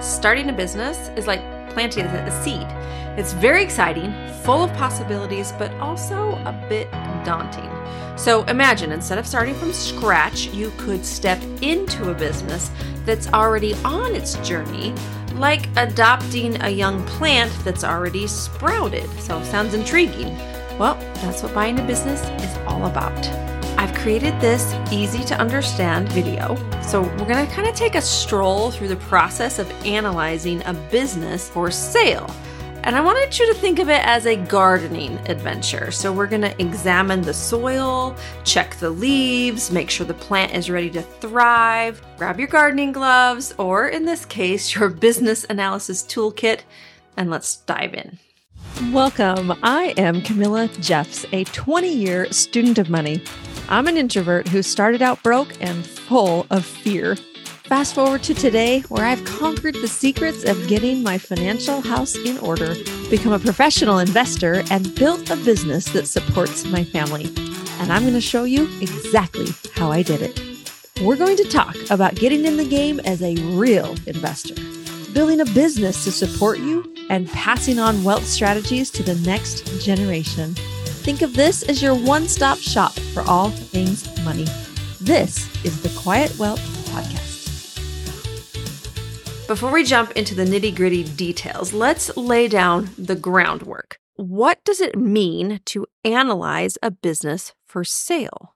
Starting a business is like planting a seed. It's very exciting, full of possibilities, but also a bit daunting. So imagine instead of starting from scratch, you could step into a business that's already on its journey, like adopting a young plant that's already sprouted. So sounds intriguing. Well, that's what buying a business is all about. I've created this easy to understand video. So, we're going to kind of take a stroll through the process of analyzing a business for sale. And I wanted you to think of it as a gardening adventure. So, we're going to examine the soil, check the leaves, make sure the plant is ready to thrive, grab your gardening gloves, or in this case, your business analysis toolkit, and let's dive in. Welcome. I am Camilla Jeffs, a 20 year student of money. I'm an introvert who started out broke and full of fear. Fast forward to today, where I've conquered the secrets of getting my financial house in order, become a professional investor, and built a business that supports my family. And I'm going to show you exactly how I did it. We're going to talk about getting in the game as a real investor, building a business to support you, and passing on wealth strategies to the next generation. Think of this as your one stop shop for all things money. This is the Quiet Wealth Podcast. Before we jump into the nitty gritty details, let's lay down the groundwork. What does it mean to analyze a business for sale?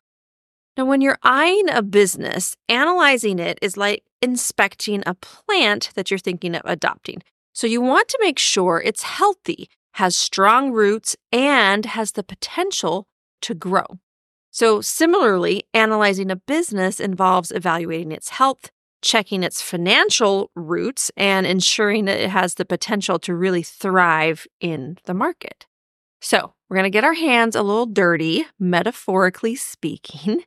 Now, when you're eyeing a business, analyzing it is like inspecting a plant that you're thinking of adopting. So you want to make sure it's healthy has strong roots, and has the potential to grow. So, similarly, analyzing a business involves evaluating its health, checking its financial roots, and ensuring that it has the potential to really thrive in the market. So, we're going to get our hands a little dirty, metaphorically speaking.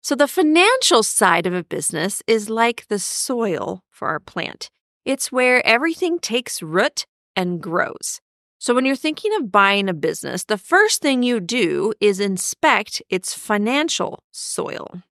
So, the financial side of a business is like the soil for our plant. It's where everything takes root and grows. So, when you're thinking of buying a business, the first thing you do is inspect its financial soil.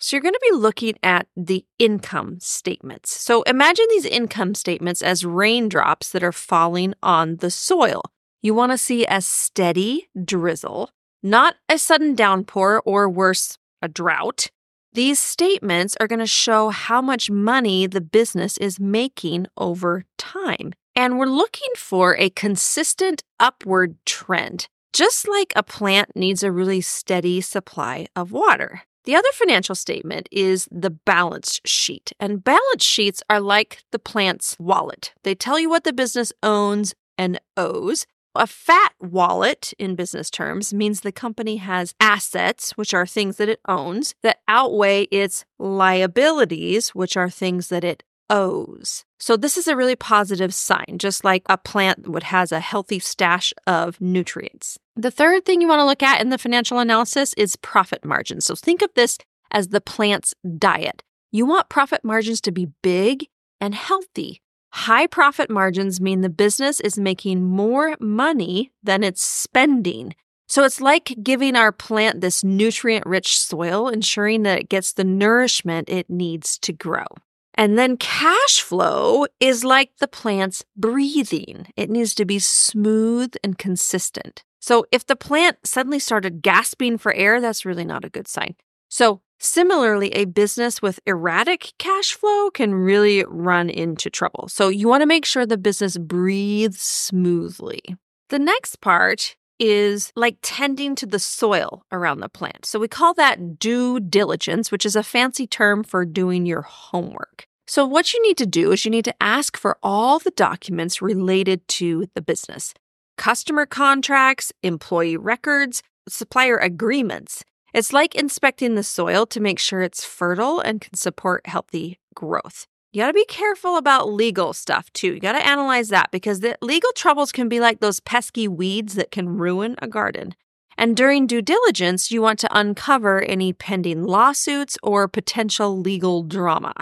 So, you're going to be looking at the income statements. So, imagine these income statements as raindrops that are falling on the soil. You want to see a steady drizzle, not a sudden downpour or worse, a drought. These statements are going to show how much money the business is making over time. And we're looking for a consistent upward trend, just like a plant needs a really steady supply of water. The other financial statement is the balance sheet. And balance sheets are like the plant's wallet. They tell you what the business owns and owes. A fat wallet, in business terms, means the company has assets, which are things that it owns, that outweigh its liabilities, which are things that it owes. So this is a really positive sign, just like a plant would has a healthy stash of nutrients. The third thing you want to look at in the financial analysis is profit margins. So think of this as the plant's diet. You want profit margins to be big and healthy. High profit margins mean the business is making more money than it's spending. So it's like giving our plant this nutrient rich soil, ensuring that it gets the nourishment it needs to grow. And then cash flow is like the plant's breathing. It needs to be smooth and consistent. So if the plant suddenly started gasping for air, that's really not a good sign. So similarly, a business with erratic cash flow can really run into trouble. So you want to make sure the business breathes smoothly. The next part is like tending to the soil around the plant. So we call that due diligence, which is a fancy term for doing your homework. So, what you need to do is you need to ask for all the documents related to the business customer contracts, employee records, supplier agreements. It's like inspecting the soil to make sure it's fertile and can support healthy growth. You got to be careful about legal stuff too. You got to analyze that because the legal troubles can be like those pesky weeds that can ruin a garden. And during due diligence, you want to uncover any pending lawsuits or potential legal drama.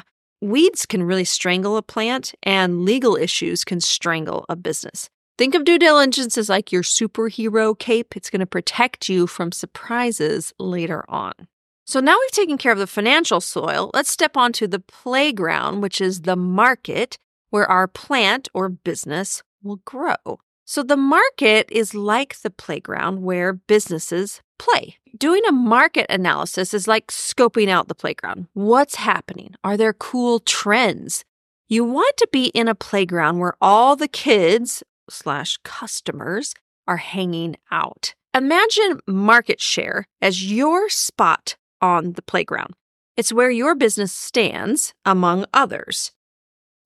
Weeds can really strangle a plant, and legal issues can strangle a business. Think of due diligence as like your superhero cape. It's going to protect you from surprises later on. So now we've taken care of the financial soil, let's step onto the playground, which is the market, where our plant or business will grow. So the market is like the playground where businesses play. Doing a market analysis is like scoping out the playground. What's happening? Are there cool trends? You want to be in a playground where all the kids slash customers are hanging out. Imagine market share as your spot on the playground. It's where your business stands among others.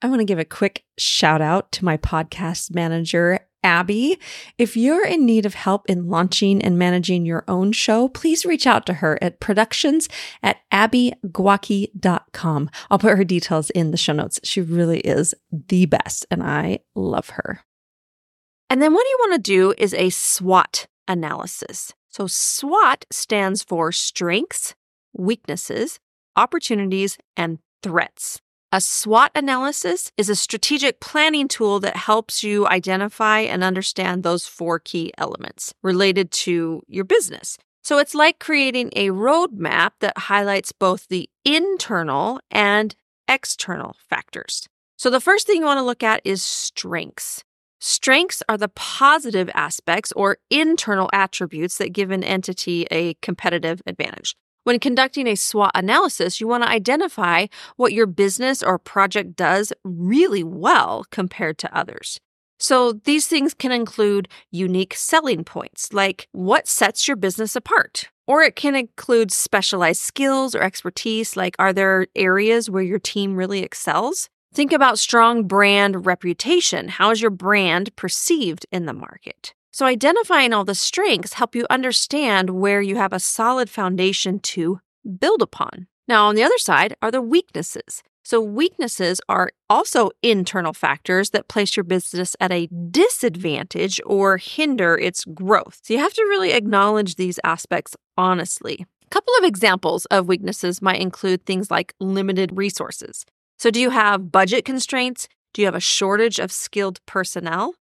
I want to give a quick shout out to my podcast manager, Abby. If you're in need of help in launching and managing your own show, please reach out to her at productions at abbygwocki.com. I'll put her details in the show notes. She really is the best, and I love her. And then what you want to do is a SWOT analysis. So SWOT stands for strengths, weaknesses, opportunities, and threats. A SWOT analysis is a strategic planning tool that helps you identify and understand those four key elements related to your business. So it's like creating a roadmap that highlights both the internal and external factors. So the first thing you want to look at is strengths. Strengths are the positive aspects or internal attributes that give an entity a competitive advantage. When conducting a SWOT analysis, you want to identify what your business or project does really well compared to others. So these things can include unique selling points, like what sets your business apart. Or it can include specialized skills or expertise, like are there areas where your team really excels? Think about strong brand reputation. How is your brand perceived in the market? So identifying all the strengths help you understand where you have a solid foundation to build upon. Now, on the other side are the weaknesses. So, weaknesses are also internal factors that place your business at a disadvantage or hinder its growth. So, you have to really acknowledge these aspects honestly. A couple of examples of weaknesses might include things like limited resources. So, do you have budget constraints? Do you have a shortage of skilled personnel?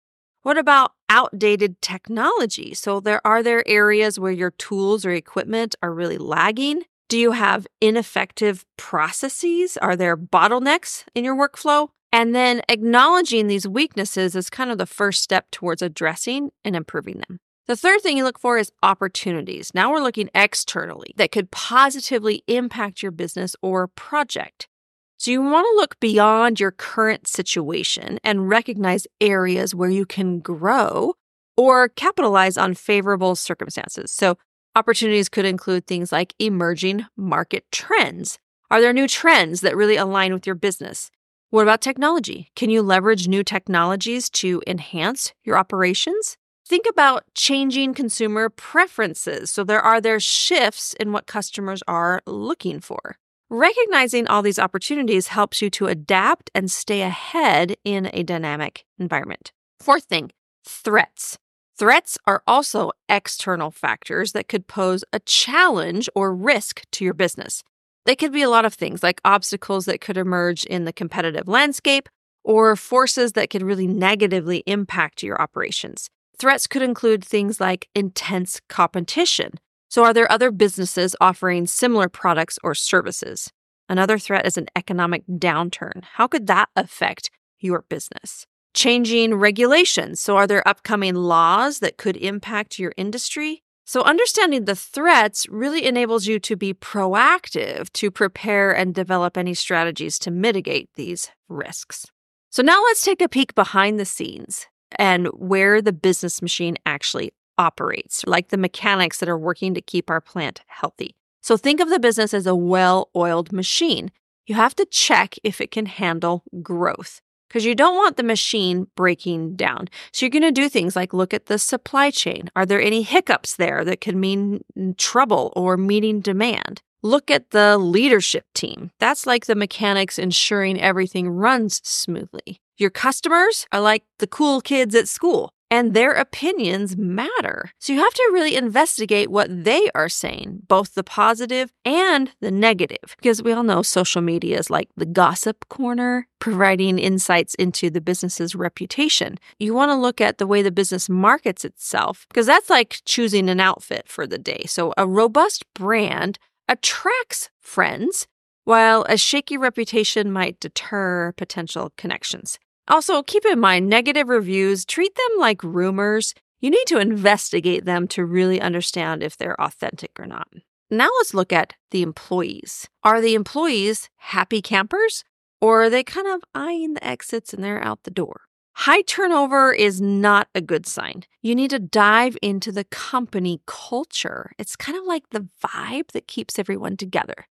What about outdated technology? So there are there areas where your tools or equipment are really lagging? Do you have ineffective processes? Are there bottlenecks in your workflow? And then acknowledging these weaknesses is kind of the first step towards addressing and improving them. The third thing you look for is opportunities. Now we're looking externally that could positively impact your business or project. So you want to look beyond your current situation and recognize areas where you can grow or capitalize on favorable circumstances. So opportunities could include things like emerging market trends. Are there new trends that really align with your business? What about technology? Can you leverage new technologies to enhance your operations? Think about changing consumer preferences. So there are there shifts in what customers are looking for. Recognizing all these opportunities helps you to adapt and stay ahead in a dynamic environment. Fourth thing, threats. Threats are also external factors that could pose a challenge or risk to your business. They could be a lot of things like obstacles that could emerge in the competitive landscape or forces that could really negatively impact your operations. Threats could include things like intense competition, so, are there other businesses offering similar products or services? Another threat is an economic downturn. How could that affect your business? Changing regulations. So, are there upcoming laws that could impact your industry? So, understanding the threats really enables you to be proactive to prepare and develop any strategies to mitigate these risks. So, now let's take a peek behind the scenes and where the business machine actually operates, like the mechanics that are working to keep our plant healthy. So think of the business as a well oiled machine. You have to check if it can handle growth because you don't want the machine breaking down. So you're going to do things like look at the supply chain. Are there any hiccups there that could mean trouble or meeting demand? Look at the leadership team. That's like the mechanics ensuring everything runs smoothly. Your customers are like the cool kids at school and their opinions matter. So you have to really investigate what they are saying, both the positive and the negative, because we all know social media is like the gossip corner, providing insights into the business's reputation. You want to look at the way the business markets itself, because that's like choosing an outfit for the day. So a robust brand attracts friends, while a shaky reputation might deter potential connections. Also, keep in mind negative reviews, treat them like rumors. You need to investigate them to really understand if they're authentic or not. Now let's look at the employees. Are the employees happy campers or are they kind of eyeing the exits and they're out the door? High turnover is not a good sign. You need to dive into the company culture. It's kind of like the vibe that keeps everyone together.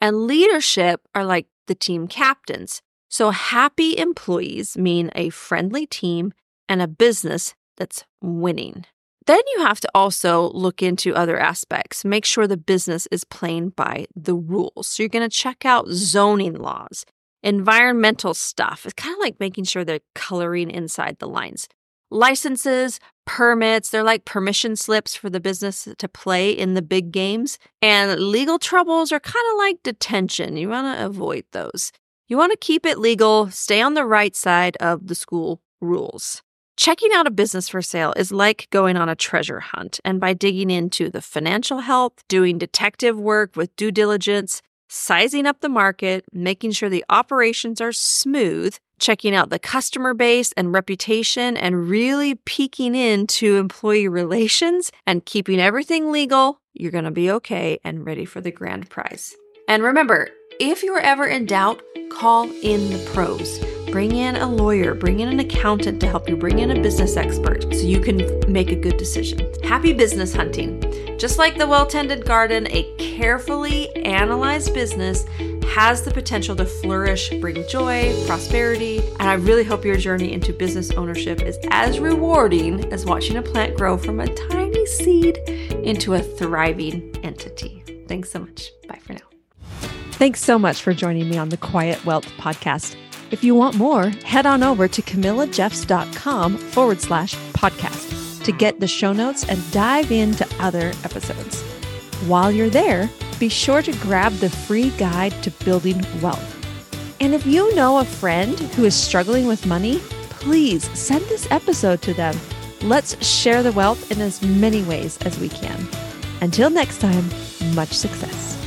And leadership are like the team captains. So happy employees mean a friendly team and a business that's winning. Then you have to also look into other aspects. Make sure the business is playing by the rules. So you're going to check out zoning laws, environmental stuff. It's kind of like making sure they're coloring inside the lines. Licenses, permits, they're like permission slips for the business to play in the big games. And legal troubles are kind of like detention. You want to avoid those. You want to keep it legal, stay on the right side of the school rules. Checking out a business for sale is like going on a treasure hunt, and by digging into the financial health, doing detective work with due diligence, sizing up the market, making sure the operations are smooth, checking out the customer base and reputation, and really peeking into employee relations and keeping everything legal, you're going to be okay and ready for the grand prize. And remember, if you're ever in doubt, call in the pros. Bring in a lawyer, bring in an accountant to help you, bring in a business expert so you can make a good decision. Happy business hunting. Just like the well tended garden, a carefully analyzed business has the potential to flourish, bring joy, prosperity, and I really hope your journey into business ownership is as rewarding as watching a plant grow from a tiny seed into a thriving entity. Thanks so much. Bye for now. Thanks so much for joining me on the Quiet Wealth podcast. If you want more, head on over to camillajeffs.com forward slash podcast to get the show notes and dive into other episodes. While you're there, be sure to grab the free guide to building wealth. And if you know a friend who is struggling with money, please send this episode to them. Let's share the wealth in as many ways as we can. Until next time, much success.